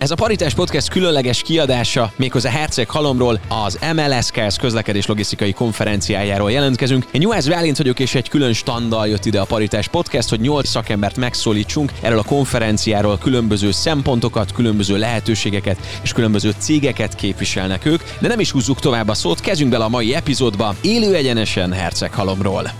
Ez a Paritás Podcast különleges kiadása, méghozzá Herceg Halomról, az MLSKS közlekedés logisztikai konferenciájáról jelentkezünk. Én Juhász Válint vagyok, és egy külön standal jött ide a Paritás Podcast, hogy nyolc szakembert megszólítsunk erről a konferenciáról, különböző szempontokat, különböző lehetőségeket és különböző cégeket képviselnek ők. De nem is húzzuk tovább a szót, kezdjünk bele a mai epizódba, élő egyenesen Herceg Halomról.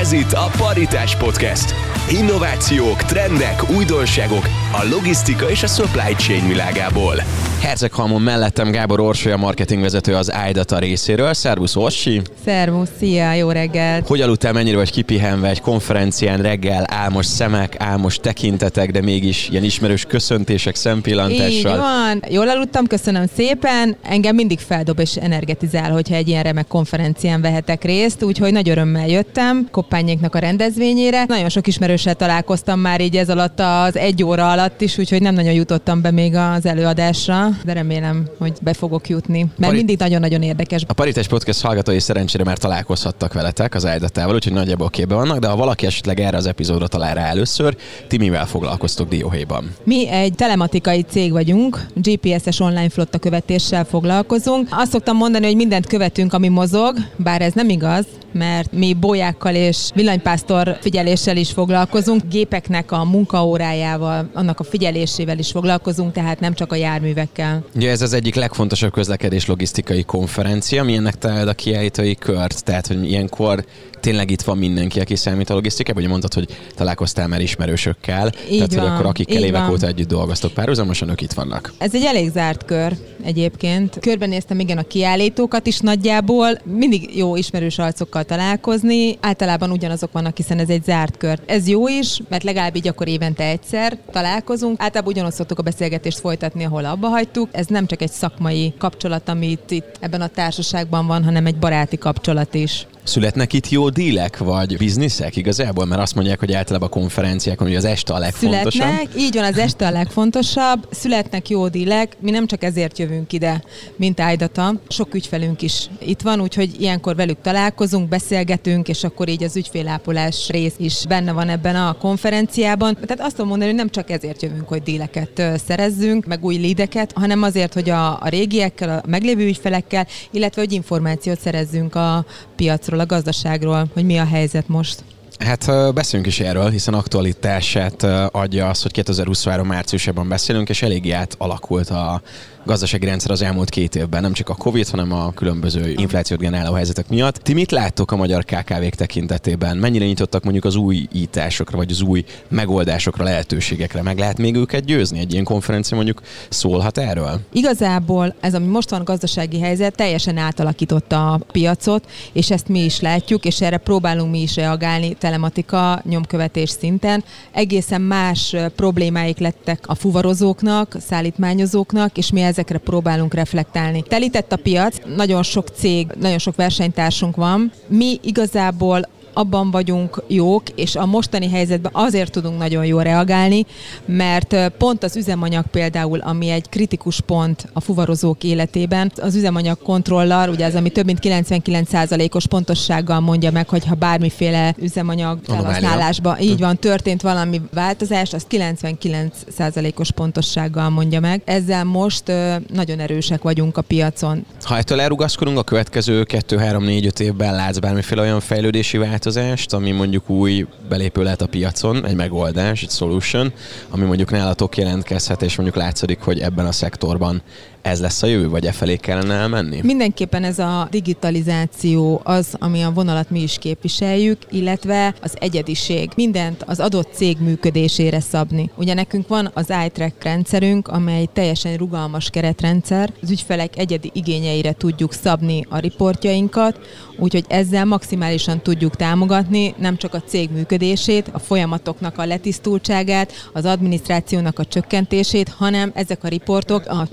Ez itt a Paritás Podcast. Innovációk, trendek, újdonságok a logisztika és a supply chain világából. Herceghalmon mellettem Gábor Orsolya, marketingvezető az iData részéről. Szervusz Orsi! Szervusz, szia, jó reggelt! Hogy aludtál, mennyire vagy kipihenve egy konferencián reggel, álmos szemek, álmos tekintetek, de mégis ilyen ismerős köszöntések, szempillantással. Így van, jól aludtam, köszönöm szépen. Engem mindig feldob és energetizál, hogyha egy ilyen remek konferencián vehetek részt, úgyhogy nagy örömmel jöttem Koppányéknak a rendezvényére. Nagyon sok ismerőssel találkoztam már így ez alatt az egy óra alatt is, úgyhogy nem nagyon jutottam be még az előadásra, de remélem, hogy be fogok jutni, mert Pari- mindig nagyon-nagyon érdekes. A Paritás Podcast hallgatói szerencsére már találkozhattak veletek az áldатával, úgyhogy nagyjából képbe vannak, de ha valaki esetleg erre az epizódra talál rá először, ti mivel foglalkoztok Dióhéjban? Mi egy telematikai cég vagyunk, GPS-es online flotta követéssel foglalkozunk. Azt szoktam mondani, hogy mindent követünk, ami mozog, bár ez nem igaz, mert mi bolyákkal és villanypásztor figyeléssel is foglalkozunk, gépeknek a munkaórájával, annak a figyelésével is foglalkozunk, tehát nem csak a járművekkel. Ugye ez az egyik legfontosabb közlekedés logisztikai konferencia, milyennek találod a kiállítói kört, tehát hogy ilyenkor tényleg itt van mindenki, aki számít a logisztikában, ugye mondtad, hogy találkoztál már ismerősökkel, Így tehát van, hogy akkor akikkel évek van. óta együtt dolgoztok párhuzamosan, ők itt vannak. Ez egy elég zárt kör egyébként. Körbenéztem igen a kiállítókat is nagyjából. Mindig jó ismerős arcokkal találkozni. Általában ugyanazok vannak, hiszen ez egy zárt kör. Ez jó is, mert legalább így akkor évente egyszer találkozunk. Általában ugyanott szoktuk a beszélgetést folytatni, ahol abba hagytuk. Ez nem csak egy szakmai kapcsolat, amit itt ebben a társaságban van, hanem egy baráti kapcsolat is. Születnek itt jó dílek, vagy bizniszek igazából? Mert azt mondják, hogy általában a konferenciákon hogy az este a legfontosabb. Születnek, így van, az este a legfontosabb, születnek jó dílek, mi nem csak ezért jövünk ide, mint Ájdata, sok ügyfelünk is itt van, úgyhogy ilyenkor velük találkozunk, beszélgetünk, és akkor így az ügyfélápolás rész is benne van ebben a konferenciában. Tehát azt tudom mondani, hogy nem csak ezért jövünk, hogy díleket szerezzünk, meg új lídeket, hanem azért, hogy a, a régiekkel, a meglévő ügyfelekkel, illetve hogy információt szerezzünk a piacról, a gazdaságról, hogy mi a helyzet most. Hát ö, beszéljünk is erről, hiszen aktualitását adja az, hogy 2023 márciusában beszélünk, és eléggé átalakult a gazdasági rendszer az elmúlt két évben, nem csak a Covid, hanem a különböző inflációt generáló helyzetek miatt. Ti mit láttok a magyar KKV-k tekintetében? Mennyire nyitottak mondjuk az új ításokra, vagy az új megoldásokra, lehetőségekre? Meg lehet még őket győzni? Egy ilyen konferencia mondjuk szólhat erről? Igazából ez, ami most van gazdasági helyzet, teljesen átalakította a piacot, és ezt mi is látjuk, és erre próbálunk mi is reagálni telematika nyomkövetés szinten. Egészen más problémáik lettek a fuvarozóknak, szállítmányozóknak, és mi ezekre próbálunk reflektálni. Telített a piac, nagyon sok cég, nagyon sok versenytársunk van. Mi igazából abban vagyunk jók, és a mostani helyzetben azért tudunk nagyon jól reagálni, mert pont az üzemanyag például, ami egy kritikus pont a fuvarozók életében, az üzemanyag kontroller, ugye az, ami több mint 99%-os pontossággal mondja meg, hogy ha bármiféle üzemanyag felhasználásban így van, történt valami változás, az 99%-os pontossággal mondja meg. Ezzel most nagyon erősek vagyunk a piacon. Ha ettől elrugaszkodunk a következő 2, 3, 4, 5 évben látsz bármiféle olyan fejlődési változást, ami mondjuk új belépő lehet a piacon, egy megoldás, egy solution, ami mondjuk nálatok jelentkezhet, és mondjuk látszik, hogy ebben a szektorban ez lesz a jövő, vagy e felé kellene elmenni? Mindenképpen ez a digitalizáció az, ami a vonalat mi is képviseljük, illetve az egyediség. Mindent az adott cég működésére szabni. Ugye nekünk van az iTrack rendszerünk, amely teljesen rugalmas keretrendszer. Az ügyfelek egyedi igényeire tudjuk szabni a riportjainkat, úgyhogy ezzel maximálisan tudjuk támogatni nem csak a cég működését, a folyamatoknak a letisztultságát, az adminisztrációnak a csökkentését, hanem ezek a riportok a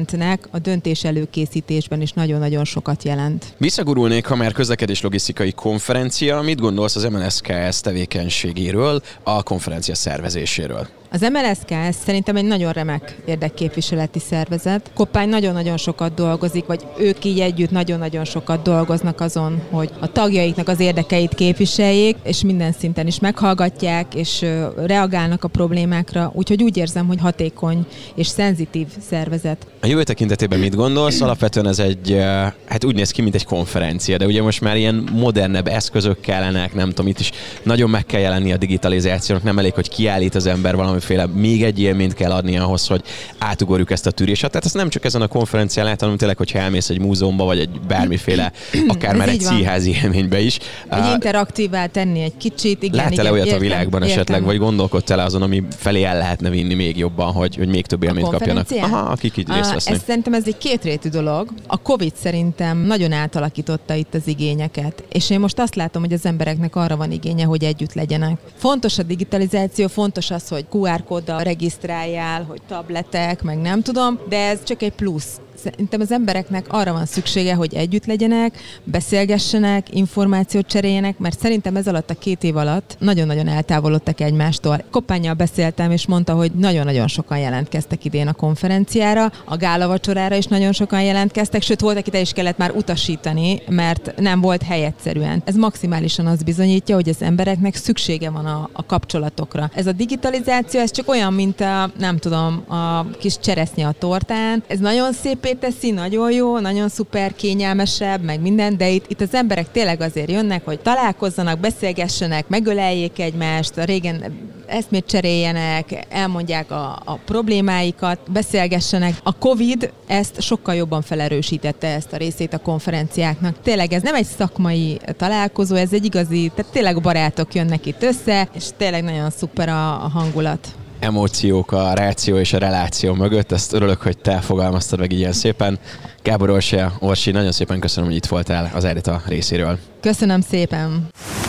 menedzsmentnek a döntés előkészítésben is nagyon-nagyon sokat jelent. Visszagurulnék, ha már közlekedés logisztikai konferencia, mit gondolsz az MNSKS tevékenységéről, a konferencia szervezéséről? Az MLSK szerintem egy nagyon remek érdekképviseleti szervezet. Koppány nagyon-nagyon sokat dolgozik, vagy ők így együtt nagyon-nagyon sokat dolgoznak azon, hogy a tagjaiknak az érdekeit képviseljék, és minden szinten is meghallgatják, és reagálnak a problémákra. Úgyhogy úgy érzem, hogy hatékony és szenzitív szervezet. A jövő tekintetében mit gondolsz? Alapvetően ez egy, hát úgy néz ki, mint egy konferencia, de ugye most már ilyen modernebb eszközök kellenek, nem tudom, itt is nagyon meg kell jelenni a digitalizációnak, nem elég, hogy kiállít az ember valamiféle, még egy élményt kell adni ahhoz, hogy átugorjuk ezt a tűrést. Tehát ez nem csak ezen a konferencián lehet, hanem tényleg, hogy elmész egy múzeumba, vagy egy bármiféle, akár már egy színházi élménybe is. Egy interaktívvá tenni egy kicsit. Igen, Lát-e igen, olyat értem, a világban értem. esetleg, vagy gondolkodtál azon, ami felé el lehetne vinni még jobban, hogy, hogy még több élményt kapjanak? Aha, akik így részt vesznek. Ez szerintem ez egy kétrétű dolog. A Covid szerintem nagyon átalakította itt az igényeket. És én most azt látom, hogy az embereknek arra van igénye, hogy együtt legyenek. Fontos a digitalizáció, fontos az, hogy QR kóddal regisztráljál, hogy tabletek, meg nem tudom, de ez csak egy plusz. Szerintem az embereknek arra van szüksége, hogy együtt legyenek, beszélgessenek, információt cseréljenek, mert szerintem ez alatt a két év alatt nagyon-nagyon eltávolodtak egymástól. Koppányjal beszéltem, és mondta, hogy nagyon-nagyon sokan jelentkeztek idén a konferenciára, a gála vacsorára is nagyon sokan jelentkeztek, sőt volt, akit el is kellett már utasítani, mert nem volt hely egyszerűen. Ez maximálisan az bizonyítja, hogy az embereknek szüksége van a, a kapcsolatokra. Ez a digitalizáció, ez csak olyan, mint a, nem tudom, a kis cseresznye a tortán. Ez nagyon szép teszi, nagyon jó, nagyon szuper, kényelmesebb, meg minden, de itt, itt az emberek tényleg azért jönnek, hogy találkozzanak, beszélgessenek, megöleljék egymást, a régen eszmét cseréljenek, elmondják a, a problémáikat, beszélgessenek. A Covid ezt sokkal jobban felerősítette ezt a részét a konferenciáknak. Tényleg ez nem egy szakmai találkozó, ez egy igazi, tehát tényleg barátok jönnek itt össze, és tényleg nagyon szuper a, a hangulat emóciók, a ráció és a reláció mögött. Ezt örülök, hogy te fogalmaztad meg ilyen szépen. Gábor Orsi, Orsi, nagyon szépen köszönöm, hogy itt voltál az Edita részéről. Köszönöm szépen!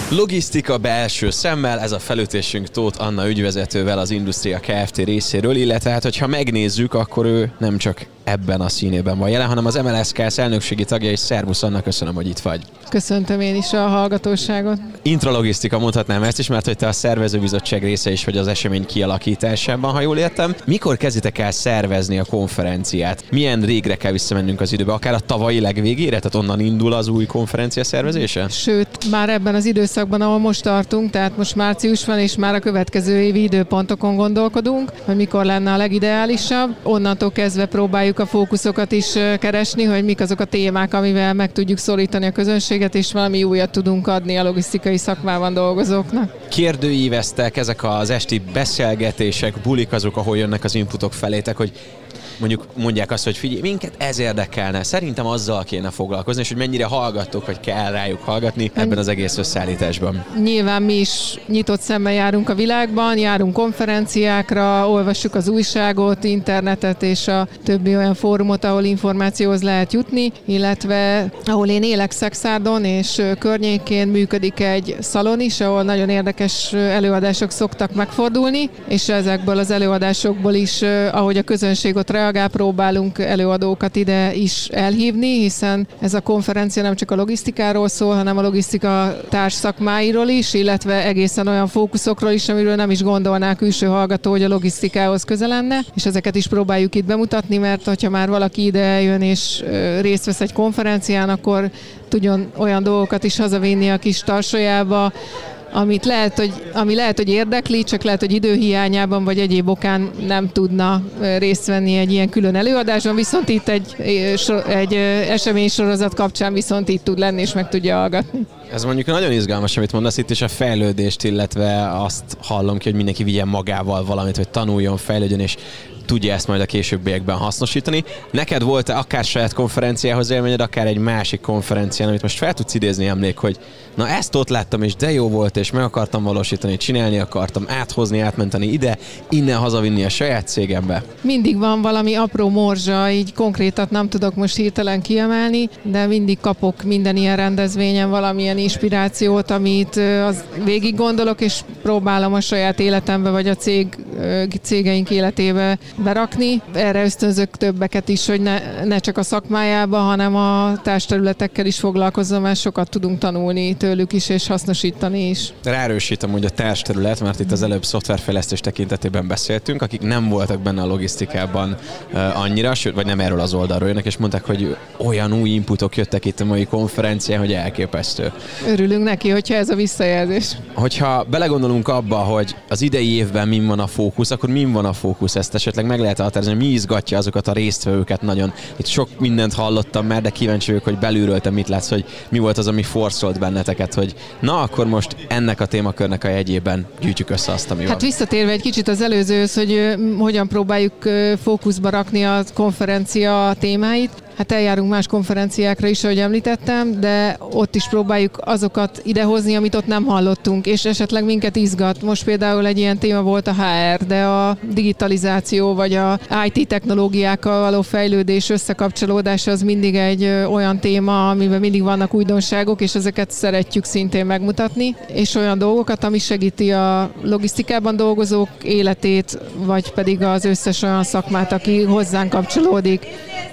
Logisztika belső szemmel, ez a felütésünk Tóth Anna ügyvezetővel az Industria Kft. részéről, illetve hát, hogyha megnézzük, akkor ő nem csak ebben a színében van jelen, hanem az MLSK elnökségi tagja, és szervusz Anna, köszönöm, hogy itt vagy. Köszöntöm én is a hallgatóságot. Intralogisztika mondhatnám ezt is, mert hogy te a szervezőbizottság része is vagy az esemény kialakításában, ha jól értem. Mikor kezditek el szervezni a konferenciát? Milyen régre kell visszamennünk az időbe? Akár a tavalyi legvégére? Tehát onnan indul az új konferencia szervezése? Sőt, már ebben az időszakban, ahol most tartunk, tehát most március van, és már a következő évi időpontokon gondolkodunk, hogy mikor lenne a legideálisabb. Onnantól kezdve próbáljuk a fókuszokat is keresni, hogy mik azok a témák, amivel meg tudjuk szólítani a közönséget, és valami újat tudunk adni a logisztikai szakmában dolgozóknak. Kérdőíveztek ezek az esti beszélgetések, bulik azok, ahol jönnek az inputok felétek, hogy mondjuk mondják azt, hogy figyelj, minket ez érdekelne, szerintem azzal kéne foglalkozni, és hogy mennyire hallgattok, hogy kell rájuk hallgatni ebben az egész összeállításban. Nyilván mi is nyitott szemmel járunk a világban, járunk konferenciákra, olvassuk az újságot, internetet és a többi olyan fórumot, ahol információhoz lehet jutni, illetve ahol én élek Szexárdon, és környékén működik egy szalon is, ahol nagyon érdekes előadások szoktak megfordulni, és ezekből az előadásokból is, ahogy a közönség ott reagál, próbálunk előadókat ide is elhívni, hiszen ez a konferencia nem csak a logisztikáról szól, hanem a logisztika társ szakmáiról is, illetve egészen olyan fókuszokról is, amiről nem is gondolná külső hallgató, hogy a logisztikához közel lenne, és ezeket is próbáljuk itt bemutatni, mert hogyha már valaki ide jön és részt vesz egy konferencián, akkor tudjon olyan dolgokat is hazavinni a kis tarsolyába, amit lehet, hogy, ami lehet, hogy érdekli, csak lehet, hogy időhiányában vagy egyéb okán nem tudna részt venni egy ilyen külön előadáson, viszont itt egy, egy eseménysorozat kapcsán viszont itt tud lenni, és meg tudja hallgatni. Ez mondjuk nagyon izgalmas, amit mondasz itt, és a fejlődést, illetve azt hallom ki, hogy mindenki vigyen magával valamit, hogy tanuljon, fejlődjön, és tudja ezt majd a későbbiekben hasznosítani. Neked volt-e akár saját konferenciához élményed, akár egy másik konferencián, amit most fel tudsz idézni emlék, hogy na ezt ott láttam, és de jó volt, és meg akartam valósítani, csinálni akartam, áthozni, átmenteni ide, innen hazavinni a saját cégembe? Mindig van valami apró morzsa, így konkrétat nem tudok most hirtelen kiemelni, de mindig kapok minden ilyen rendezvényen valamilyen inspirációt, amit az végig gondolok, és próbálom a saját életembe, vagy a cég, cégeink életébe berakni. Erre ösztönzök többeket is, hogy ne, ne csak a szakmájába, hanem a társterületekkel is foglalkozzon, mert sokat tudunk tanulni tőlük is, és hasznosítani is. Ráerősítem, hogy a természetterület, mert itt az előbb szoftverfejlesztés tekintetében beszéltünk, akik nem voltak benne a logisztikában annyira, sőt, vagy nem erről az oldalról jönnek, és mondták, hogy olyan új inputok jöttek itt a mai konferencián, hogy elképesztő. Örülünk neki, hogyha ez a visszajelzés. Hogyha belegondolunk abba, hogy az idei évben min van a fókusz, akkor min van a fókusz? Ezt esetleg meg lehet határozni, mi izgatja azokat a résztvevőket nagyon. Itt sok mindent hallottam már, de kíváncsi vagyok, hogy belülről te mit látsz, hogy mi volt az, ami forszolt benneteket, hogy na, akkor most ennek a témakörnek a jegyében gyűjtjük össze azt, ami Hát van. visszatérve egy kicsit az előzőhöz, hogy hogyan próbáljuk fókuszba rakni a konferencia témáit. Hát eljárunk más konferenciákra is, ahogy említettem, de ott is próbáljuk azokat idehozni, amit ott nem hallottunk, és esetleg minket izgat. Most például egy ilyen téma volt a HR, de a digitalizáció vagy a IT technológiákkal való fejlődés, összekapcsolódás az mindig egy olyan téma, amiben mindig vannak újdonságok, és ezeket szeretjük szintén megmutatni, és olyan dolgokat, ami segíti a logisztikában dolgozók életét, vagy pedig az összes olyan szakmát, aki hozzánk kapcsolódik.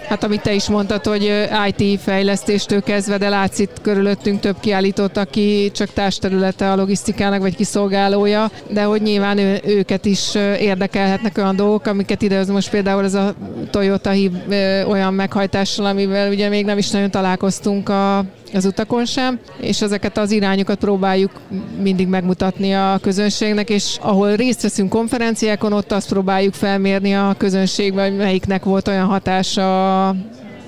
Hát amit te is mondtad, hogy IT fejlesztéstől kezdve, de látszik körülöttünk több kiállított, aki csak társterülete a logisztikának, vagy kiszolgálója, de hogy nyilván ő, őket is érdekelhetnek olyan dolgok, amiket ide az most például ez a Toyota hív olyan meghajtással, amivel ugye még nem is nagyon találkoztunk a az utakon sem, és ezeket az irányokat próbáljuk mindig megmutatni a közönségnek, és ahol részt veszünk konferenciákon, ott azt próbáljuk felmérni a közönségben, hogy melyiknek volt olyan hatása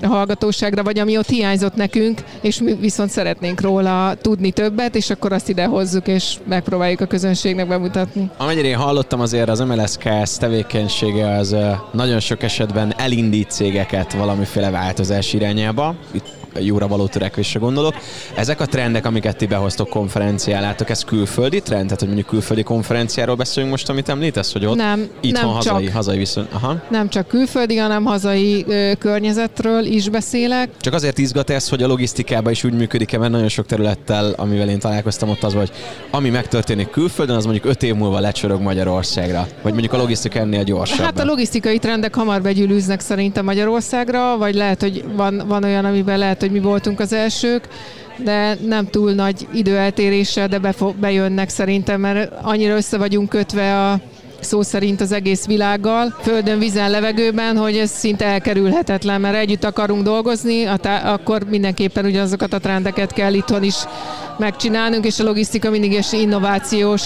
a hallgatóságra, vagy ami ott hiányzott nekünk, és mi viszont szeretnénk róla tudni többet, és akkor azt ide hozzuk, és megpróbáljuk a közönségnek bemutatni. Amennyire én hallottam azért az MLSK tevékenysége az nagyon sok esetben elindít cégeket valamiféle változás irányába. Itt jóra való törekvésre gondolok. Ezek a trendek, amiket ti behoztok konferenciálátok, ez külföldi trend? Tehát, hogy mondjuk külföldi konferenciáról beszélünk most, amit említesz, hogy ott nem, itthon nem hazai, csak, hazai viszont. Aha. Nem csak külföldi, hanem hazai ö, környezetről is beszélek. Csak azért izgat ez, hogy a logisztikában is úgy működik mert nagyon sok területtel, amivel én találkoztam ott az, hogy ami megtörténik külföldön, az mondjuk öt év múlva lecsorog Magyarországra. Vagy mondjuk a logisztika ennél gyorsabb. Hát a logisztikai trendek hamar begyűlűznek szerintem Magyarországra, vagy lehet, hogy van, van olyan, amiben lehet lehet, hogy mi voltunk az elsők, de nem túl nagy időeltéréssel, de bejönnek szerintem, mert annyira össze vagyunk kötve a szó szerint az egész világgal, földön, vízen, levegőben, hogy ez szinte elkerülhetetlen, mert együtt akarunk dolgozni, akkor mindenképpen ugyanazokat a trendeket kell itthon is megcsinálnunk, és a logisztika mindig is innovációs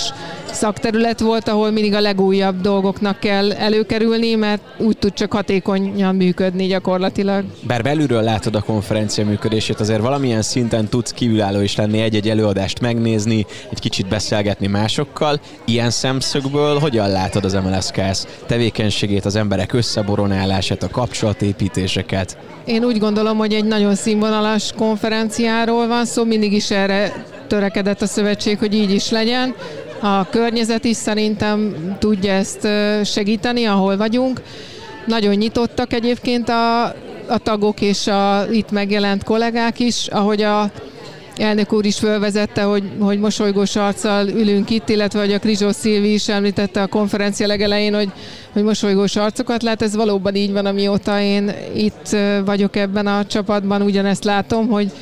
szakterület volt, ahol mindig a legújabb dolgoknak kell előkerülni, mert úgy tud csak hatékonyan működni gyakorlatilag. Bár belülről látod a konferencia működését, azért valamilyen szinten tudsz kívülálló is lenni, egy-egy előadást megnézni, egy kicsit beszélgetni másokkal. Ilyen szemszögből hogyan látod az MLSKS tevékenységét, az emberek összeboronálását, a kapcsolatépítéseket? Én úgy gondolom, hogy egy nagyon színvonalas konferenciáról van szó, mindig is erre törekedett a szövetség, hogy így is legyen. A környezet is szerintem tudja ezt segíteni, ahol vagyunk. Nagyon nyitottak egyébként a, a tagok és a itt megjelent kollégák is, ahogy a elnök úr is fölvezette, hogy, hogy mosolygós arccal ülünk itt, illetve hogy a Krizsó Szilvi is említette a konferencia legelején, hogy, hogy mosolygós arcokat lát. Ez valóban így van, amióta én itt vagyok ebben a csapatban, ugyanezt látom, hogy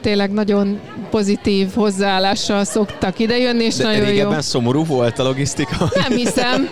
tényleg nagyon pozitív hozzáállással szoktak idejönni, és De nagyon régebben jó. szomorú volt a logisztika? Nem hiszem.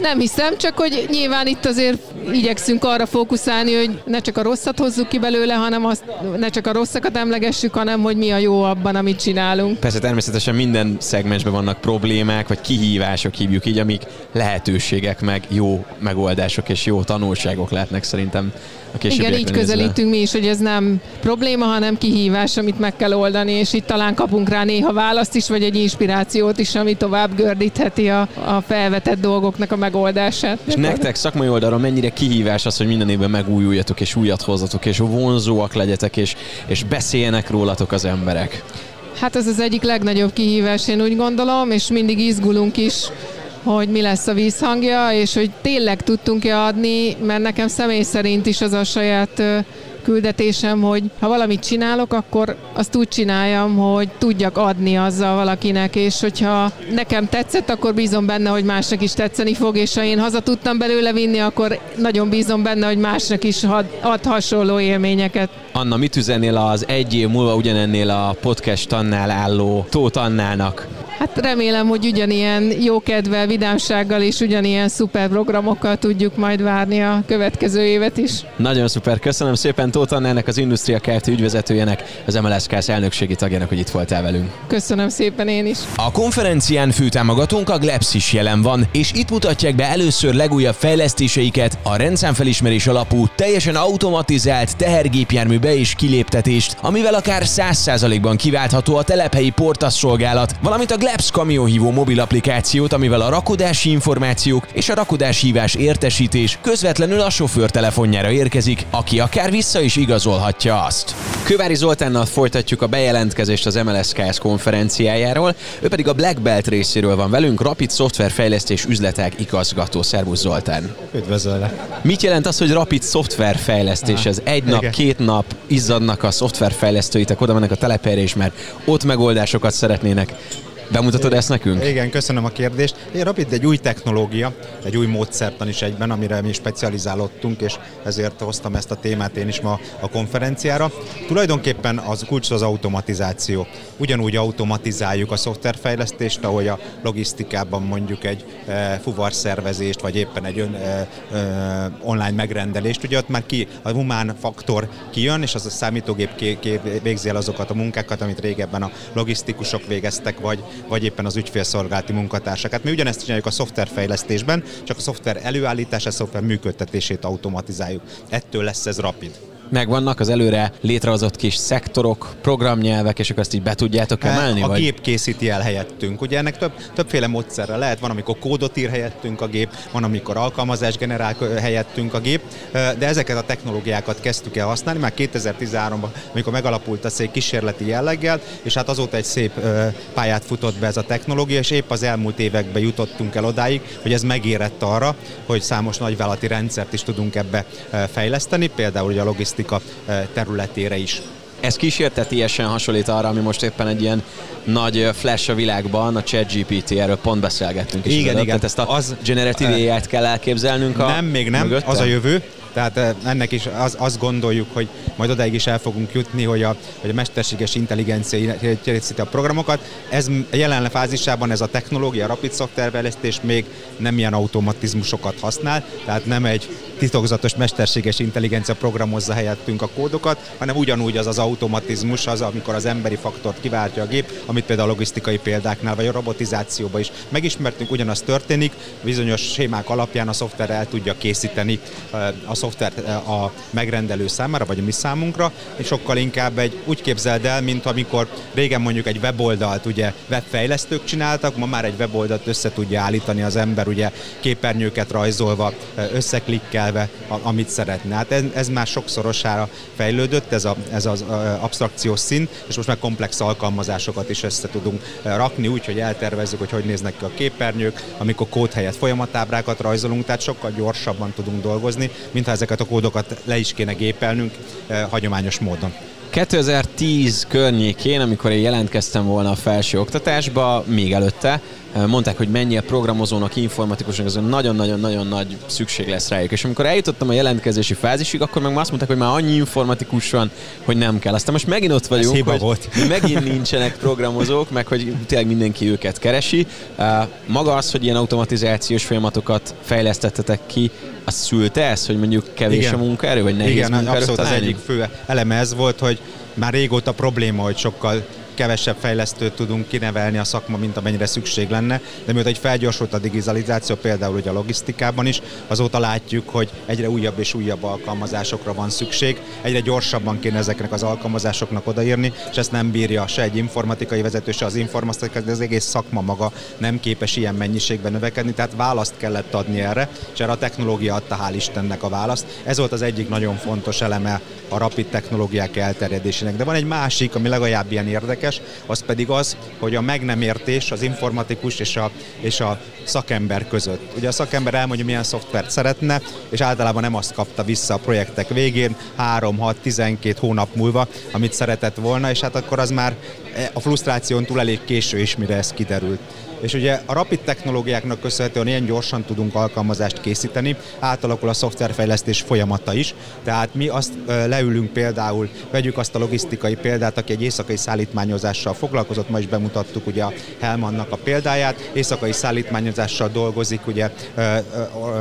Nem hiszem, csak hogy nyilván itt azért igyekszünk arra fókuszálni, hogy ne csak a rosszat hozzuk ki belőle, hanem azt, ne csak a rosszakat emlegessük, hanem hogy mi a jó abban, amit csinálunk. Persze természetesen minden szegmensben vannak problémák, vagy kihívások hívjuk így, amik lehetőségek, meg jó megoldások és jó tanulságok lehetnek szerintem a Igen, így közelítünk mi is, hogy ez nem probléma, hanem kihívás, amit meg kell oldani, és itt talán kapunk rá néha választ is, vagy egy inspirációt is, ami tovább gördítheti a, a felvetett dolgoknak a megoldását. És nektek szakmai oldalról mennyire kihívás az, hogy minden évben megújuljatok, és újat hozzatok, és vonzóak legyetek, és, és beszéljenek rólatok az emberek? Hát ez az egyik legnagyobb kihívás, én úgy gondolom, és mindig izgulunk is hogy mi lesz a vízhangja, és hogy tényleg tudtunk-e adni, mert nekem személy szerint is az a saját küldetésem, hogy ha valamit csinálok, akkor azt úgy csináljam, hogy tudjak adni azzal valakinek, és hogyha nekem tetszett, akkor bízom benne, hogy másnak is tetszeni fog, és ha én haza tudtam belőle vinni, akkor nagyon bízom benne, hogy másnak is ad hasonló élményeket. Anna, mit üzenél az egy év múlva ugyanennél a podcast annál álló Tóth Annának? Hát remélem, hogy ugyanilyen jókedvel, vidámsággal és ugyanilyen szuper programokkal tudjuk majd várni a következő évet is. Nagyon szuper, köszönöm szépen Tóth Annának, az Industria Kft. ügyvezetőjének, az MLSK elnökségi tagjának, hogy itt voltál velünk. Köszönöm szépen én is. A konferencián főtámogatónk a Glebs is jelen van, és itt mutatják be először legújabb fejlesztéseiket, a rendszámfelismerés alapú, teljesen automatizált tehergépjármű be- és kiléptetést, amivel akár 100%-ban kiváltható a telephelyi portasz szolgálat, valamint a Glebs kamionhívó mobil applikációt, amivel a rakodási információk és a rakodás hívás értesítés közvetlenül a sofőr telefonjára érkezik, aki akár vissza is igazolhatja azt. Kövári Zoltánnal folytatjuk a bejelentkezést az MLSKS konferenciájáról, ő pedig a Black Belt részéről van velünk, Rapid Szoftverfejlesztés üzletek igazgató. Szervusz Zoltán! Üdvözöllek! Mit jelent az, hogy Rapid Szoftverfejlesztés? Ez egy nap, igen. két nap izzadnak a szoftverfejlesztőitek, oda mennek a telepére is, mert ott megoldásokat szeretnének Bemutatod ezt nekünk? Igen, köszönöm a kérdést. Én Rapid egy új technológia, egy új módszertan is egyben, amire mi specializálódtunk, és ezért hoztam ezt a témát én is ma a konferenciára. Tulajdonképpen az kulcs az automatizáció. Ugyanúgy automatizáljuk a szoftverfejlesztést, ahogy a logisztikában mondjuk egy e, fuvarszervezést, vagy éppen egy ön, e, e, online megrendelést. Ugye ott már ki, a humán faktor kijön, és az a számítógép ké, ké, végzi el azokat a munkákat, amit régebben a logisztikusok végeztek, vagy, vagy éppen az ügyfélszolgálati munkatársak. Hát mi ugyanezt csináljuk a szoftverfejlesztésben, csak a szoftver előállítása, a szoftver működtetését automatizáljuk. Ettől lesz ez rapid megvannak az előre létrehozott kis szektorok, programnyelvek, és akkor ezt így be tudjátok emelni? A vagy? gép készíti el helyettünk. Ugye ennek több, többféle módszerre lehet. Van, amikor kódot ír helyettünk a gép, van, amikor alkalmazás generál helyettünk a gép, de ezeket a technológiákat kezdtük el használni már 2013-ban, amikor megalapult a szék kísérleti jelleggel, és hát azóta egy szép pályát futott be ez a technológia, és épp az elmúlt években jutottunk el odáig, hogy ez megérett arra, hogy számos nagyvállalati rendszert is tudunk ebbe fejleszteni, például ugye a logisztikai logisztika eh, területére is. Ez kísértetiesen hasonlít arra, ami most éppen egy ilyen nagy eh, flash a világban, a ChatGPT, erről pont beszélgettünk is. Igen, igen. Tehát ezt a az, generatív ai kell elképzelnünk a Nem, még nem, mögötte? az a jövő. Tehát eh, ennek is az, azt gondoljuk, hogy majd odáig is el fogunk jutni, hogy a, hogy a mesterséges intelligencia készíti a programokat. Ez jelen fázisában ez a technológia, a rapid szoftverfejlesztés még nem ilyen automatizmusokat használ, tehát nem egy titokzatos mesterséges intelligencia programozza helyettünk a kódokat, hanem ugyanúgy az az automatizmus, az, amikor az emberi faktort kiváltja a gép, amit például a logisztikai példáknál, vagy a robotizációban is megismertünk, ugyanaz történik, bizonyos sémák alapján a szoftver el tudja készíteni a szoftver eh, a megrendelő számára, vagy a mi számunkra, és sokkal inkább egy úgy képzeld el, mint amikor régen mondjuk egy weboldalt ugye webfejlesztők csináltak, ma már egy weboldalt össze tudja állítani az ember ugye képernyőket rajzolva, összeklikkel elve, amit szeretne. Hát ez, ez már sokszorosára fejlődött, ez, a, ez az abstrakciós szint, és most már komplex alkalmazásokat is össze tudunk rakni, úgy, hogy eltervezzük, hogy hogy néznek ki a képernyők, amikor kód helyett folyamatábrákat rajzolunk, tehát sokkal gyorsabban tudunk dolgozni, mintha ezeket a kódokat le is kéne gépelnünk hagyományos módon. 2010 környékén, amikor én jelentkeztem volna a felső oktatásba, még előtte, mondták, hogy mennyi a programozónak, informatikusnak, az nagyon-nagyon-nagyon nagy szükség lesz rájuk. És amikor eljutottam a jelentkezési fázisig, akkor meg azt mondták, hogy már annyi informatikus van, hogy nem kell. Aztán most megint ott vagyunk, hogy volt. megint nincsenek programozók, meg hogy tényleg mindenki őket keresi. Maga az, hogy ilyen automatizációs folyamatokat fejlesztettetek ki, az szülte ez, hogy mondjuk kevés Igen. a munkaerő, vagy nehéz Igen, munkaerő abszolút találni? az egyik fő eleme ez volt, hogy már régóta probléma, hogy sokkal kevesebb fejlesztőt tudunk kinevelni a szakma, mint amennyire szükség lenne, de mióta egy felgyorsult a digitalizáció, például ugye a logisztikában is, azóta látjuk, hogy egyre újabb és újabb alkalmazásokra van szükség, egyre gyorsabban kéne ezeknek az alkalmazásoknak odaírni, és ezt nem bírja se egy informatikai vezető, se az informatikai, de az egész szakma maga nem képes ilyen mennyiségben növekedni, tehát választ kellett adni erre, és erre a technológia adta hál' Istennek a választ. Ez volt az egyik nagyon fontos eleme a rapid technológiák elterjedésének. De van egy másik, ami legalább ilyen érdekes, érdekes, az pedig az, hogy a meg nem értés az informatikus és a, és a szakember között. Ugye a szakember elmondja, milyen szoftvert szeretne, és általában nem azt kapta vissza a projektek végén, 3-6-12 hónap múlva, amit szeretett volna, és hát akkor az már a frusztráción túl elég késő is, mire ez kiderült. És ugye a rapid technológiáknak köszönhetően ilyen gyorsan tudunk alkalmazást készíteni, átalakul a szoftverfejlesztés folyamata is. Tehát mi azt leülünk például, vegyük azt a logisztikai példát, aki egy éjszakai szállítmányozással foglalkozott, ma is bemutattuk ugye a Helmannak a példáját, éjszakai szállítmányozással dolgozik ugye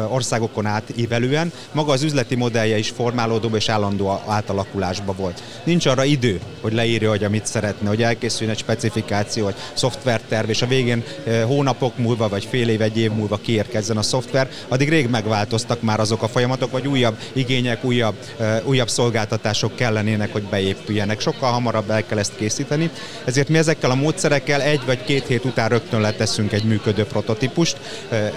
országokon átívelően. Maga az üzleti modellje is formálódó és állandó átalakulásba volt. Nincs arra idő, hogy leírja, hogy amit szeretne, hogy elkészüljön egy specifikáció, vagy szoftverterv, és a végén hónapok múlva, vagy fél év, egy év múlva kiérkezzen a szoftver, addig rég megváltoztak már azok a folyamatok, vagy újabb igények, újabb, újabb szolgáltatások kellenének, hogy beépüljenek. Sokkal hamarabb el kell ezt készíteni, ezért mi ezekkel a módszerekkel egy vagy két hét után rögtön leteszünk egy működő prototípust,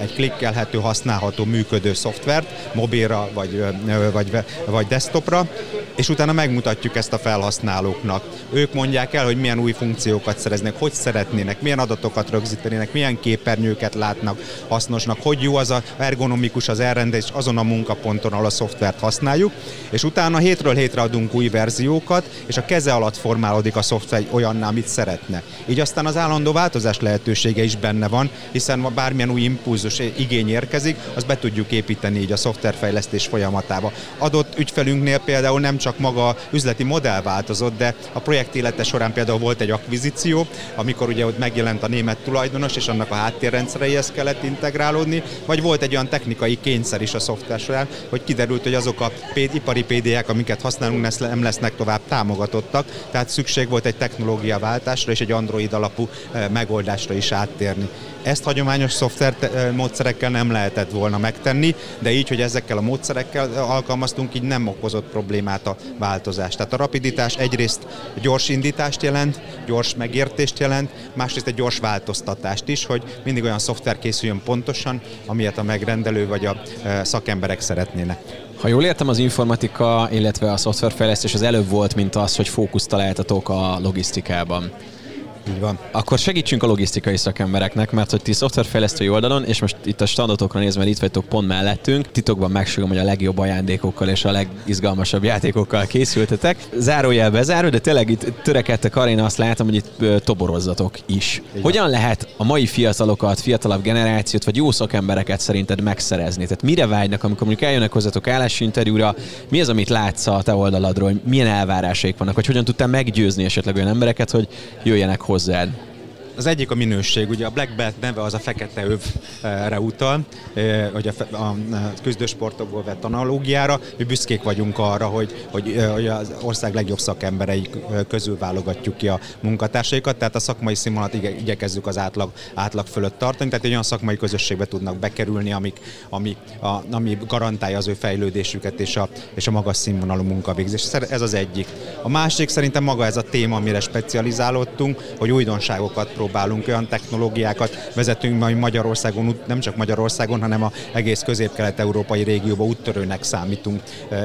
egy klikkelhető, használható, működő szoftvert, mobilra vagy, vagy, vagy desktopra, és utána megmutatjuk ezt a felhasználóknak. Ők mondják el, hogy milyen új funkciókat szereznek, hogy szeretnének, milyen adatokat rögzítenének, milyen képernyőket látnak hasznosnak, hogy jó az a ergonomikus az elrendezés azon a munkaponton, ahol a szoftvert használjuk, és utána hétről hétre adunk új verziókat, és a keze alatt formálódik a szoftver olyanná, amit szeretne. Így aztán az állandó változás lehetősége is benne van, hiszen bármilyen új impulzus igény érkezik, azt be tudjuk építeni így a szoftverfejlesztés folyamatába. Adott ügyfelünknél például nem csak maga üzleti modell változott, de a projekt élete során például volt egy akvizíció, amikor ugye ott megjelent a német tulajdonos, és annak a háttérrendszereihez kellett integrálódni, vagy volt egy olyan technikai kényszer is a szoftver során, hogy kiderült, hogy azok a ipari PDA-k, amiket használunk, nem lesznek tovább támogatottak, tehát szükség volt egy technológiaváltásra és egy Android alapú eh, megoldásra is áttérni. Ezt hagyományos szoftver módszerekkel nem lehetett volna megtenni, de így, hogy ezekkel a módszerekkel alkalmaztunk, így nem okozott problémát a változás. Tehát a rapiditás egyrészt gyors indítást jelent, gyors megértést jelent, másrészt egy gyors változtatást is, hogy mindig olyan szoftver készüljön pontosan, amilyet a megrendelő vagy a szakemberek szeretnének. Ha jól értem, az informatika, illetve a szoftverfejlesztés az előbb volt, mint az, hogy fókuszt találtatok a logisztikában. Így van. Akkor segítsünk a logisztikai szakembereknek, mert hogy ti szoftverfejlesztői oldalon, és most itt a standotokra nézve, mert itt vagytok pont mellettünk, titokban megsugom, hogy a legjobb ajándékokkal és a legizgalmasabb játékokkal készültetek. Zárójel bezáró, de tényleg itt törekedtek arra, én azt látom, hogy itt toborozzatok is. Igen. Hogyan lehet a mai fiatalokat, fiatalabb generációt, vagy jó szakembereket szerinted megszerezni? Tehát mire vágynak, amikor mondjuk eljönnek hozzatok állásinterjúra, mi az, amit látsz a te oldaladról, hogy milyen elvárásaik vannak, vagy hogyan tudtál meggyőzni esetleg olyan embereket, hogy jöjjenek hozzá was that? Az egyik a minőség, ugye a Black Belt neve az a fekete övre utal, hogy a, a küzdősportokból vett analógiára. Mi büszkék vagyunk arra, hogy, hogy, hogy az ország legjobb szakemberei közül válogatjuk ki a munkatársaikat, tehát a szakmai színvonalat igyekezzük az átlag, átlag fölött tartani, tehát egy olyan szakmai közösségbe tudnak bekerülni, amik, ami, a, ami garantálja az ő fejlődésüket és a, és a magas színvonalú munkavégzés. Ez az egyik. A másik szerintem maga ez a téma, amire specializálódtunk, hogy újdonságokat próbálunk, olyan technológiákat vezetünk majd Magyarországon, nem csak Magyarországon, hanem a egész közép-kelet-európai régióban úttörőnek számítunk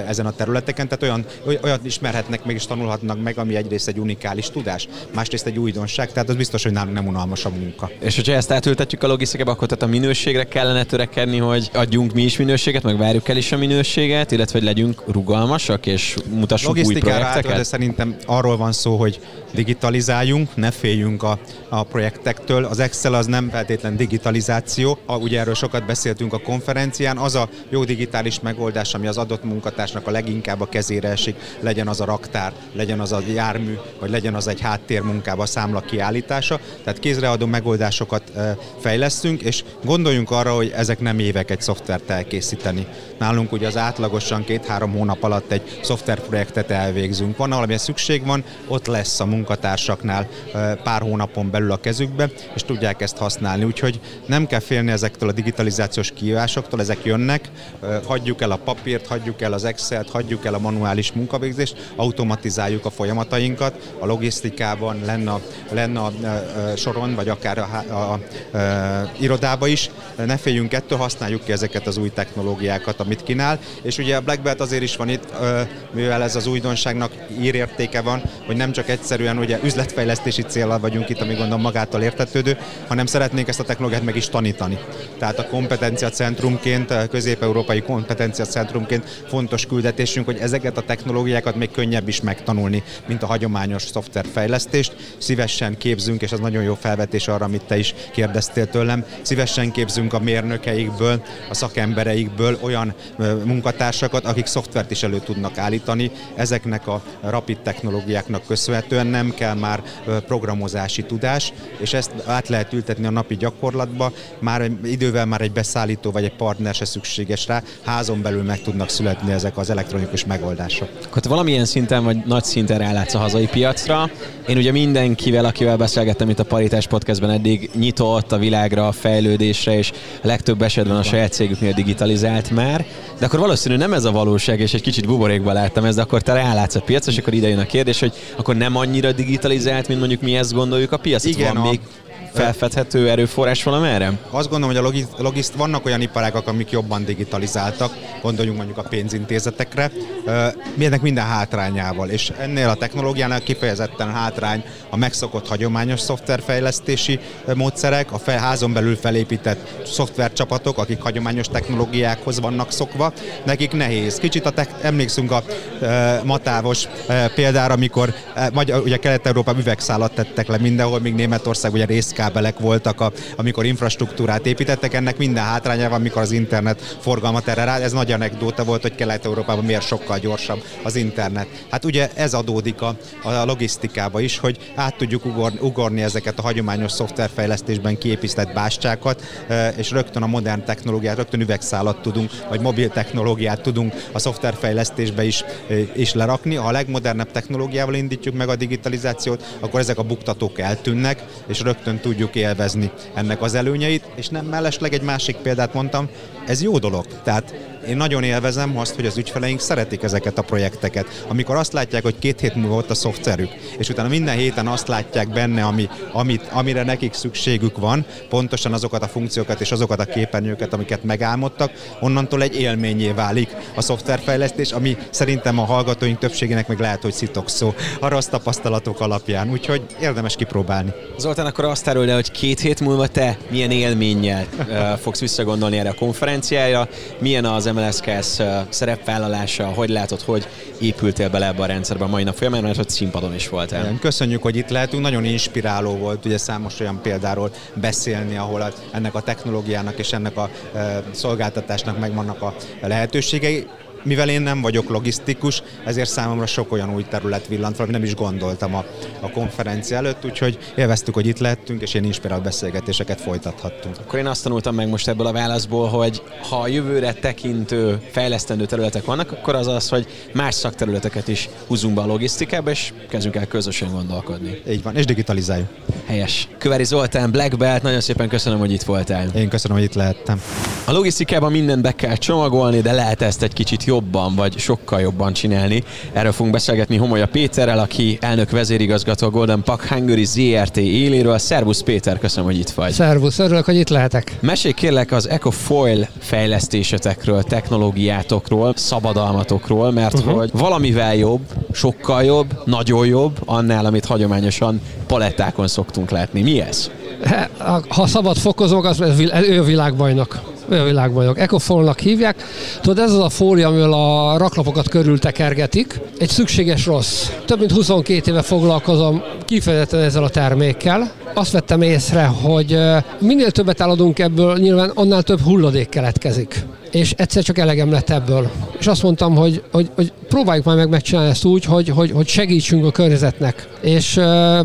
ezen a területeken, tehát olyan, olyat ismerhetnek meg és tanulhatnak meg, ami egyrészt egy unikális tudás, másrészt egy újdonság, tehát az biztos, hogy nálunk nem unalmas a munka. És hogyha ezt átültetjük a logisztikába, akkor tehát a minőségre kellene törekedni, hogy adjunk mi is minőséget, meg várjuk el is a minőséget, illetve hogy legyünk rugalmasak és mutassuk új projekteket. de szerintem arról van szó, hogy digitalizáljunk, ne féljünk a, a projektektől. Az Excel az nem feltétlen digitalizáció, ugye erről sokat beszéltünk a konferencián, az a jó digitális megoldás, ami az adott munkatársnak a leginkább a kezére esik, legyen az a raktár, legyen az a jármű, vagy legyen az egy háttérmunkába számla kiállítása. Tehát kézreadó megoldásokat fejlesztünk, és gondoljunk arra, hogy ezek nem évek egy szoftvert elkészíteni. Nálunk ugye az átlagosan két-három hónap alatt egy szoftverprojektet elvégzünk. Van, ahol szükség van, ott lesz a munkatársaknál pár hónapon belül a a kezükbe, és tudják ezt használni. Úgyhogy nem kell félni ezektől a digitalizációs kihívásoktól, ezek jönnek, hagyjuk el a papírt, hagyjuk el az Excel-t, hagyjuk el a manuális munkavégzést, automatizáljuk a folyamatainkat, a logisztikában, lenne a, lenne a, soron, vagy akár a, a, a, a irodába is. Ne féljünk ettől, használjuk ki ezeket az új technológiákat, amit kínál. És ugye a Black Belt azért is van itt, mivel ez az újdonságnak írértéke van, hogy nem csak egyszerűen ugye üzletfejlesztési célral vagyunk itt, ami gondolom magától értetődő, hanem szeretnénk ezt a technológiát meg is tanítani. Tehát a kompetencia centrumként, közép-európai kompetencia centrumként fontos küldetésünk, hogy ezeket a technológiákat még könnyebb is megtanulni, mint a hagyományos szoftverfejlesztést. Szívesen képzünk, és ez nagyon jó felvetés arra, amit te is kérdeztél tőlem, szívesen képzünk a mérnökeikből, a szakembereikből olyan munkatársakat, akik szoftvert is elő tudnak állítani. Ezeknek a rapid technológiáknak köszönhetően nem kell már programozási tudás, és ezt át lehet ültetni a napi gyakorlatba, már idővel már egy beszállító vagy egy partner se szükséges rá, házon belül meg tudnak születni ezek az elektronikus megoldások. Akkor valamilyen szinten vagy nagy szinten rálátsz a hazai piacra. Én ugye mindenkivel, akivel beszélgettem itt a Paritás Podcastben eddig nyitott a világra, a fejlődésre, és a legtöbb esetben a saját cégüknél digitalizált már, de akkor valószínű nem ez a valóság, és egy kicsit buborékba láttam ezt, de akkor te rálátsz a piac, és akkor ide jön a kérdés, hogy akkor nem annyira digitalizált, mint mondjuk mi ezt gondoljuk a piac. Van a... még felfedhető erőforrás valamerre? Azt gondolom, hogy a logiszt, logiszt vannak olyan iparágak, amik jobban digitalizáltak, gondoljunk mondjuk a pénzintézetekre, ennek minden hátrányával, és ennél a technológiánál kifejezetten hátrány a megszokott hagyományos szoftverfejlesztési módszerek, a felházon belül felépített szoftvercsapatok, akik hagyományos technológiákhoz vannak szokva, nekik nehéz. Kicsit a tech, emlékszünk a matávos példára, amikor e, ugye Kelet-Európa üvegszálat tettek le mindenhol, míg Németország ugye rész kábelek voltak, a, amikor infrastruktúrát építettek, ennek minden hátrányával, amikor az internet forgalmat erre rá. Ez nagy anekdóta volt, hogy Kelet-Európában miért sokkal gyorsabb az internet. Hát ugye ez adódik a, a logisztikába is, hogy át tudjuk ugor, ugorni ezeket a hagyományos szoftverfejlesztésben kiépített bástyákat, és rögtön a modern technológiát, rögtön üvegszálat tudunk, vagy mobil technológiát tudunk a szoftverfejlesztésbe is, is lerakni. Ha a legmodernebb technológiával indítjuk meg a digitalizációt, akkor ezek a buktatók eltűnnek, és rögtön tudjuk élvezni ennek az előnyeit, és nem mellesleg egy másik példát mondtam, ez jó dolog. Tehát én nagyon élvezem azt, hogy az ügyfeleink szeretik ezeket a projekteket. Amikor azt látják, hogy két hét múlva ott a szoftverük, és utána minden héten azt látják benne, ami, amit, amire nekik szükségük van, pontosan azokat a funkciókat és azokat a képernyőket, amiket megálmodtak, onnantól egy élményé válik a szoftverfejlesztés, ami szerintem a hallgatóink többségének meg lehet, hogy szitok szó a rossz tapasztalatok alapján, úgyhogy érdemes kipróbálni. Zoltán, akkor azt árulja, hogy két hét múlva te milyen élménnyel fogsz visszagondolni erre a konferenciára, milyen az MLS szerepvállalása, hogy látod, hogy épültél bele ebbe a rendszerbe a mai nap folyamán, mert hogy színpadon is voltál. Köszönjük, hogy itt lehetünk, nagyon inspiráló volt ugye számos olyan példáról beszélni, ahol ennek a technológiának és ennek a szolgáltatásnak megvannak a lehetőségei mivel én nem vagyok logisztikus, ezért számomra sok olyan új terület villant fel, nem is gondoltam a, a konferencia előtt, úgyhogy élveztük, hogy itt lehettünk, és ilyen inspirált beszélgetéseket folytathattunk. Akkor én azt tanultam meg most ebből a válaszból, hogy ha a jövőre tekintő, fejlesztendő területek vannak, akkor az az, hogy más szakterületeket is húzunk be a logisztikába, és kezdjünk el közösen gondolkodni. Így van, és digitalizáljuk. Helyes. Kövári Zoltán, Black Belt, nagyon szépen köszönöm, hogy itt voltál. Én köszönöm, hogy itt lehettem. A logisztikában mindent be kell csomagolni, de lehet ezt egy kicsit jobban, vagy sokkal jobban csinálni. Erről fogunk beszélgetni Homolya Péterrel, aki elnök vezérigazgató a Golden Park Hungary ZRT éléről. Szervusz Péter, köszönöm, hogy itt vagy. Szervusz, örülök, hogy itt lehetek. Mesélj kérlek az EcoFoil fejlesztésetekről, technológiátokról, szabadalmatokról, mert uh-huh. hogy valamivel jobb, sokkal jobb, nagyon jobb annál, amit hagyományosan palettákon szoktunk látni. Mi ez? Ha szabad fokozók, az ő világbajnok olyan világbajnok. Ecofolnak hívják. Tudod, ez az a fólia, amivel a raklapokat körül tekergetik. Egy szükséges rossz. Több mint 22 éve foglalkozom kifejezetten ezzel a termékkel. Azt vettem észre, hogy minél többet eladunk ebből, nyilván annál több hulladék keletkezik és egyszer csak elegem lett ebből. És azt mondtam, hogy, hogy, hogy próbáljuk már meg megcsinálni ezt úgy, hogy, hogy, hogy segítsünk a környezetnek. És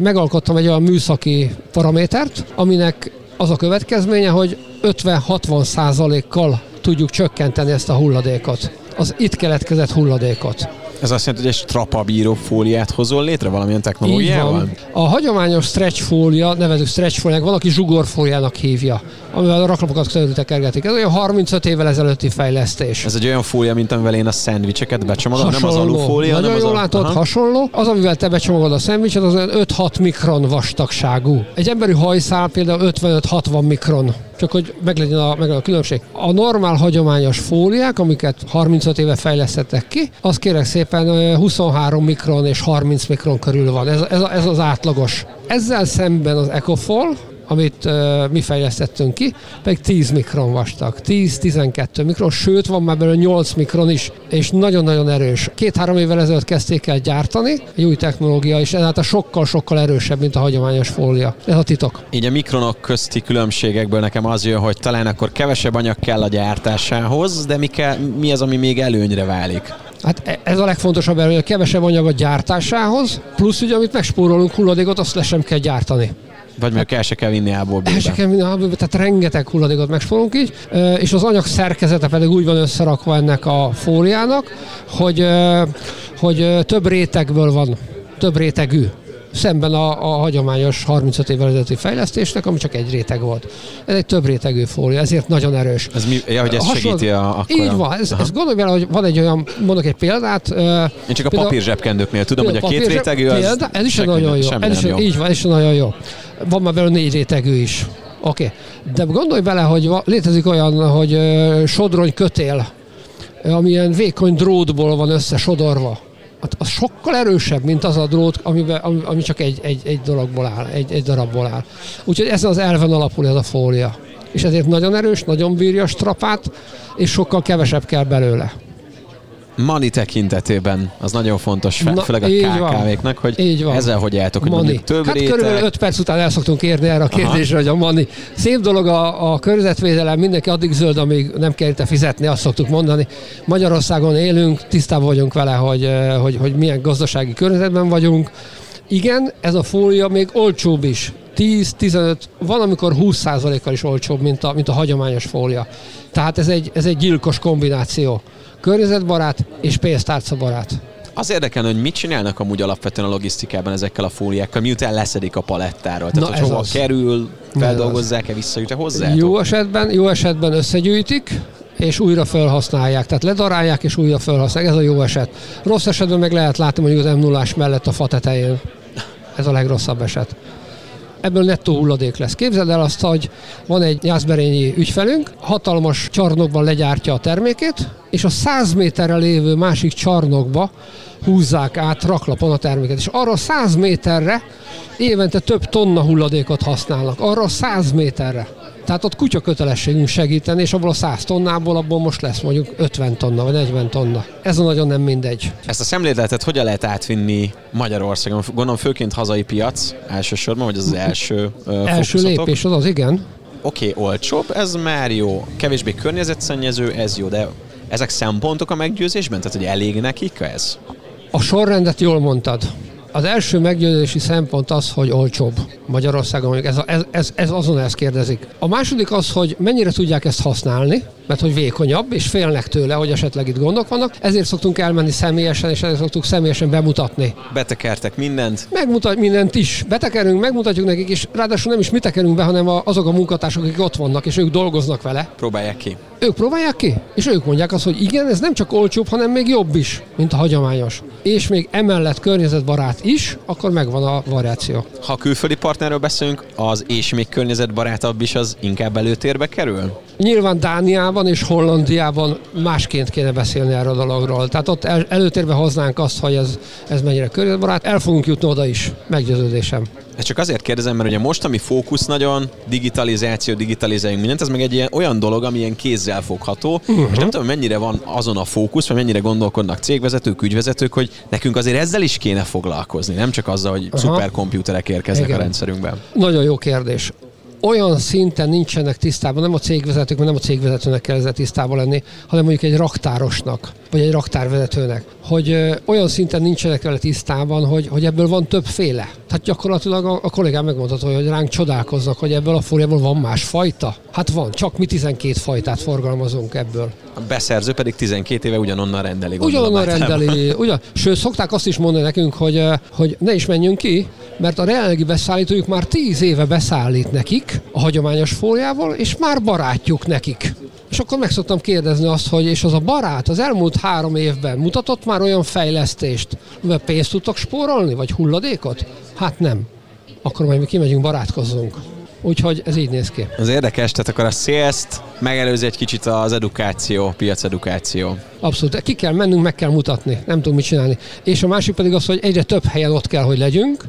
megalkottam egy olyan műszaki paramétert, aminek az a következménye, hogy 50-60 százalékkal tudjuk csökkenteni ezt a hulladékot, az itt keletkezett hulladékot. Ez azt jelenti, hogy egy strapabíró fóliát hozol létre valamilyen technológiával? Van. A hagyományos stretch fólia, nevezük stretch fóliák, valaki zsugorfóliának hívja, amivel a raklapokat körültekergetik. Ez olyan 35 évvel ezelőtti fejlesztés. Ez egy olyan fólia, mint amivel én a szendvicseket becsomagolom, nem az alufólia, Nagyon jól az látod, Aha. hasonló. Az, amivel te becsomagolod a szendvicset, az olyan 5-6 mikron vastagságú. Egy emberi hajszál például 55-60 mikron csak hogy meglegyen a, meglegyen a különbség. A normál hagyományos fóliák, amiket 35 éve fejlesztettek ki, az kérek szépen 23 mikron és 30 mikron körül van. Ez, ez, ez az átlagos. Ezzel szemben az Ecofol, amit uh, mi fejlesztettünk ki, pedig 10 mikron vastag, 10-12 mikron, sőt van már belőle 8 mikron is, és nagyon-nagyon erős. Két-három évvel ezelőtt kezdték el gyártani, egy új technológia, és ezáltal sokkal-sokkal erősebb, mint a hagyományos fólia. Ez a titok. Így a mikronok közti különbségekből nekem az jön, hogy talán akkor kevesebb anyag kell a gyártásához, de mi, kell, mi az, ami még előnyre válik? Hát e- ez a legfontosabb, hogy kevesebb anyag a gyártásához, plusz ugye, amit megspórolunk hulladékot, azt le sem kell gyártani. Vagy meg el se kell vinni A-ból El se kell vinni B-be, tehát rengeteg hulladékot megspórolunk így, és az anyag szerkezete pedig úgy van összerakva ennek a fóliának, hogy, hogy több rétegből van, több rétegű szemben a, a hagyományos 35 évvel ezelőtti fejlesztésnek, ami csak egy réteg volt. Ez egy több rétegű fólia, ezért nagyon erős. Ez mi, ja, hogy ez Hasonló- segíti a... Akkor Így van, ez, ez gondolj bele, hogy van egy olyan, mondok egy példát. Én csak a papír zsebkendőknél tudom, hogy a két rétegű az... Példa, ez is nagyon jó. Ez is, jó. Így van, ez is nagyon jó. Van már belőle négy rétegű is. Oké. De gondolj bele, hogy létezik olyan, hogy sodrony kötél, ö, ami ilyen vékony drótból van összesodorva. Hát az sokkal erősebb, mint az a drót, amiben, ami, ami csak egy, egy, egy dologból áll, egy, egy darabból áll. Úgyhogy ezen az elven alapul ez a fólia. És ezért nagyon erős, nagyon bírja a strapát, és sokkal kevesebb kell belőle. Money tekintetében az nagyon fontos, fe, Na, főleg a. KKV-knek, hogy Így van. ezzel hogy álltok, hogy Mani. több hát réteg, körülbelül 5 perc után el szoktunk érni erre a kérdésre, hogy a mani. Szép dolog a, a környezetvédelem, mindenki addig zöld, amíg nem kell érte fizetni, azt szoktuk mondani. Magyarországon élünk, tisztában vagyunk vele, hogy, eh, hogy, hogy milyen gazdasági környezetben vagyunk. Igen, ez a fólia még olcsóbb is. 10-15, van amikor 20%-kal is olcsóbb, mint a, mint a hagyományos fólia. Tehát ez egy, ez egy gyilkos kombináció. Környezetbarát és pénztárcabarát. Az érdekel, hogy mit csinálnak amúgy alapvetően a logisztikában ezekkel a fóliákkal, miután leszedik a palettáról. Tehát, Na, hogy hova az. kerül, feldolgozzák-e, visszajut-e hozzá? Jó esetben, jó esetben összegyűjtik, és újra felhasználják. Tehát ledarálják és újra felhasználják. Ez a jó eset. Rossz esetben meg lehet látni mondjuk az m 0 mellett a fa tetején. Ez a legrosszabb eset. Ebből nettó hulladék lesz. Képzeld el azt, hogy van egy jászberényi ügyfelünk, hatalmas csarnokban legyártja a termékét, és a 100 méterre lévő másik csarnokba húzzák át raklapon a terméket. És arra a 100 méterre évente több tonna hulladékot használnak. Arra a 100 méterre. Tehát ott kutya kötelességünk segíteni, és abból a 100 tonnából abból most lesz mondjuk 50 tonna, vagy 40 tonna. Ez a nagyon nem mindegy. Ezt a szemléletet hogyan lehet átvinni Magyarországon? Gondolom főként hazai piac elsősorban, vagy az az első ö, Első lépés az az, igen. Oké, okay, olcsóbb, ez már jó. Kevésbé környezetszennyező, ez jó, de ezek szempontok a meggyőzésben? Tehát, hogy elég nekik ez? A sorrendet jól mondtad. Az első meggyőzési szempont az, hogy olcsóbb Magyarországon. mondjuk Ez, a- ez, ez, ez azon ezt kérdezik. A második az, hogy mennyire tudják ezt használni, mert hogy vékonyabb, és félnek tőle, hogy esetleg itt gondok vannak. Ezért szoktunk elmenni személyesen, és ezért szoktuk személyesen bemutatni. Betekertek mindent, Megmutat mindent is. Betekerünk, megmutatjuk nekik, és ráadásul nem is mi tekerünk be, hanem azok a munkatársak, akik ott vannak, és ők dolgoznak vele. próbálják ki. Ők próbálják ki, és ők mondják azt, hogy igen, ez nem csak olcsóbb, hanem még jobb is, mint a hagyományos. És még emellett környezetbarát is, akkor megvan a variáció. Ha külföldi partnerről beszélünk, az és még környezetbarátabb is az inkább előtérbe kerül? Nyilván Dániában és Hollandiában másként kéne beszélni erről a dologról. Tehát ott el, előtérbe hoznánk azt, hogy ez, ez mennyire környezetbarát. El fogunk jutni oda is, meggyőződésem. Ezt csak azért kérdezem, mert ugye most, ami fókusz nagyon, digitalizáció, digitalizáljunk mindent, ez meg egy ilyen olyan dolog, ami ilyen kézzel fogható, uh-huh. és nem tudom, mennyire van azon a fókusz, vagy mennyire gondolkodnak cégvezetők, ügyvezetők, hogy nekünk azért ezzel is kéne foglalkozni, nem csak azzal, hogy Aha. szuperkomputerek érkeznek Igen. a rendszerünkbe. Nagyon jó kérdés. olyan szinten nincsenek tisztában, nem a cégvezetők, mert nem a cégvezetőnek kell ezzel tisztában lenni, hanem mondjuk egy raktárosnak, vagy egy raktárvezetőnek, hogy olyan szinten nincsenek vele tisztában, hogy, hogy ebből van többféle. Tehát gyakorlatilag a, a kollégám megmondható, hogy ránk csodálkoznak, hogy ebből a fóliából van más fajta. Hát van, csak mi 12 fajtát forgalmazunk ebből. A beszerző pedig 12 éve ugyanonnan rendeli. Ugyanonnan rendeli. Ugyan, sőt, szokták azt is mondani nekünk, hogy, hogy ne is menjünk ki, mert a jelenlegi beszállítójuk már 10 éve beszállít nekik a hagyományos fóliából, és már barátjuk nekik. És akkor meg szoktam kérdezni azt, hogy és az a barát az elmúlt három évben mutatott már olyan fejlesztést, mivel pénzt tudtok spórolni, vagy hulladékot? Hát nem. Akkor majd mi kimegyünk, barátkozzunk. Úgyhogy ez így néz ki. Az érdekes, tehát akkor a sales megelőzi egy kicsit az edukáció, piacedukáció. Abszolút. Ki kell mennünk, meg kell mutatni. Nem tudunk mit csinálni. És a másik pedig az, hogy egyre több helyen ott kell, hogy legyünk,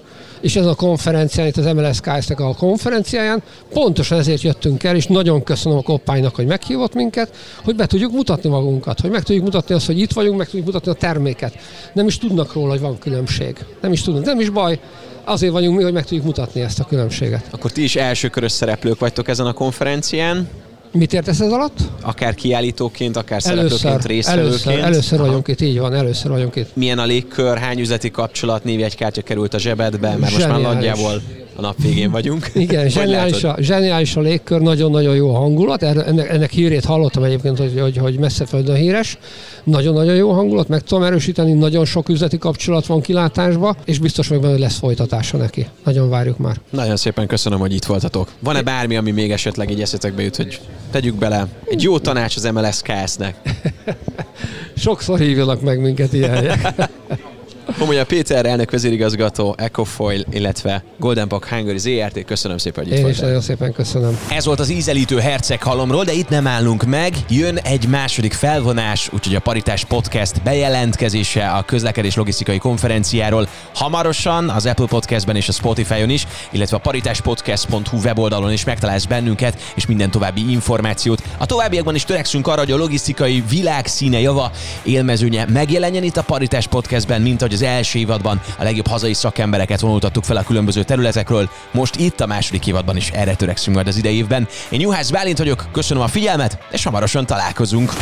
és ez a konferencián, itt az MLSKS-nek a konferenciáján, pontosan ezért jöttünk el, és nagyon köszönöm a koppánynak, hogy meghívott minket, hogy be tudjuk mutatni magunkat, hogy meg tudjuk mutatni azt, hogy itt vagyunk, meg tudjuk mutatni a terméket. Nem is tudnak róla, hogy van különbség. Nem is tudnak. Nem is baj, azért vagyunk mi, hogy meg tudjuk mutatni ezt a különbséget. Akkor ti is elsőkörös szereplők vagytok ezen a konferencián. Mit értesz ez alatt? Akár kiállítóként, akár szereplőként, Először, résztvevőként. először, először vagyunk itt, így van, először vagyunk itt. Milyen a légkör, hány üzleti kapcsolat, névjegykártya került a zsebedbe, mert most már Zseniális. nagyjából a nap végén vagyunk. Igen, zseniális a, zseniális a légkör, nagyon-nagyon jó a hangulat. Ennek, ennek hírét hallottam egyébként, hogy, hogy, hogy messze földön híres. Nagyon-nagyon jó hangulat, meg tudom erősíteni, nagyon sok üzleti kapcsolat van kilátásba, és biztos vagyok benne, hogy lesz folytatása neki. Nagyon várjuk már. Nagyon szépen köszönöm, hogy itt voltatok. Van-e bármi, ami még esetleg így eszetekbe jut, hogy tegyük bele? Egy jó tanács az MLSKS-nek. Sokszor hívjanak meg minket ilyen. Komolyan Péter elnök vezérigazgató, Ecofoil, illetve Golden Park Hungary ZRT. Köszönöm szépen, hogy itt Én is nagyon szépen köszönöm. Ez volt az ízelítő herceg halomról, de itt nem állunk meg. Jön egy második felvonás, úgyhogy a Paritás Podcast bejelentkezése a közlekedés logisztikai konferenciáról hamarosan az Apple Podcastben és a Spotify-on is, illetve a paritáspodcast.hu weboldalon is megtalálsz bennünket és minden további információt. A továbbiakban is törekszünk arra, hogy a logisztikai világ színe java élmezőnye megjelenjen itt a Paritás Podcastben, mint ahogy az első évadban a legjobb hazai szakembereket vonultattuk fel a különböző területekről. Most itt a második évadban is erre törekszünk majd az idei évben. Én Juhász Bálint vagyok, köszönöm a figyelmet, és hamarosan találkozunk.